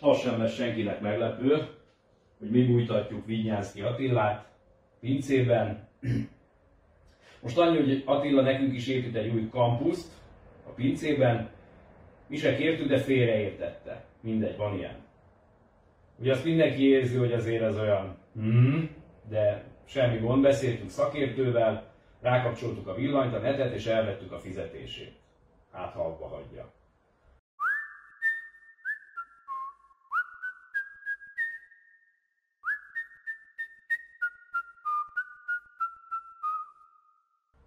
az sem lesz senkinek meglepő, hogy mi bújtatjuk Vinyánszki Attilát pincében. Most annyi, hogy Attila nekünk is épít egy új kampuszt a pincében, mi se kértük, de félreértette. Mindegy, van ilyen. Ugye azt mindenki érzi, hogy azért az olyan, hmm, de semmi gond, beszéltünk szakértővel, rákapcsoltuk a villanyt, a netet, és elvettük a fizetését. Hát ha abba hagyja.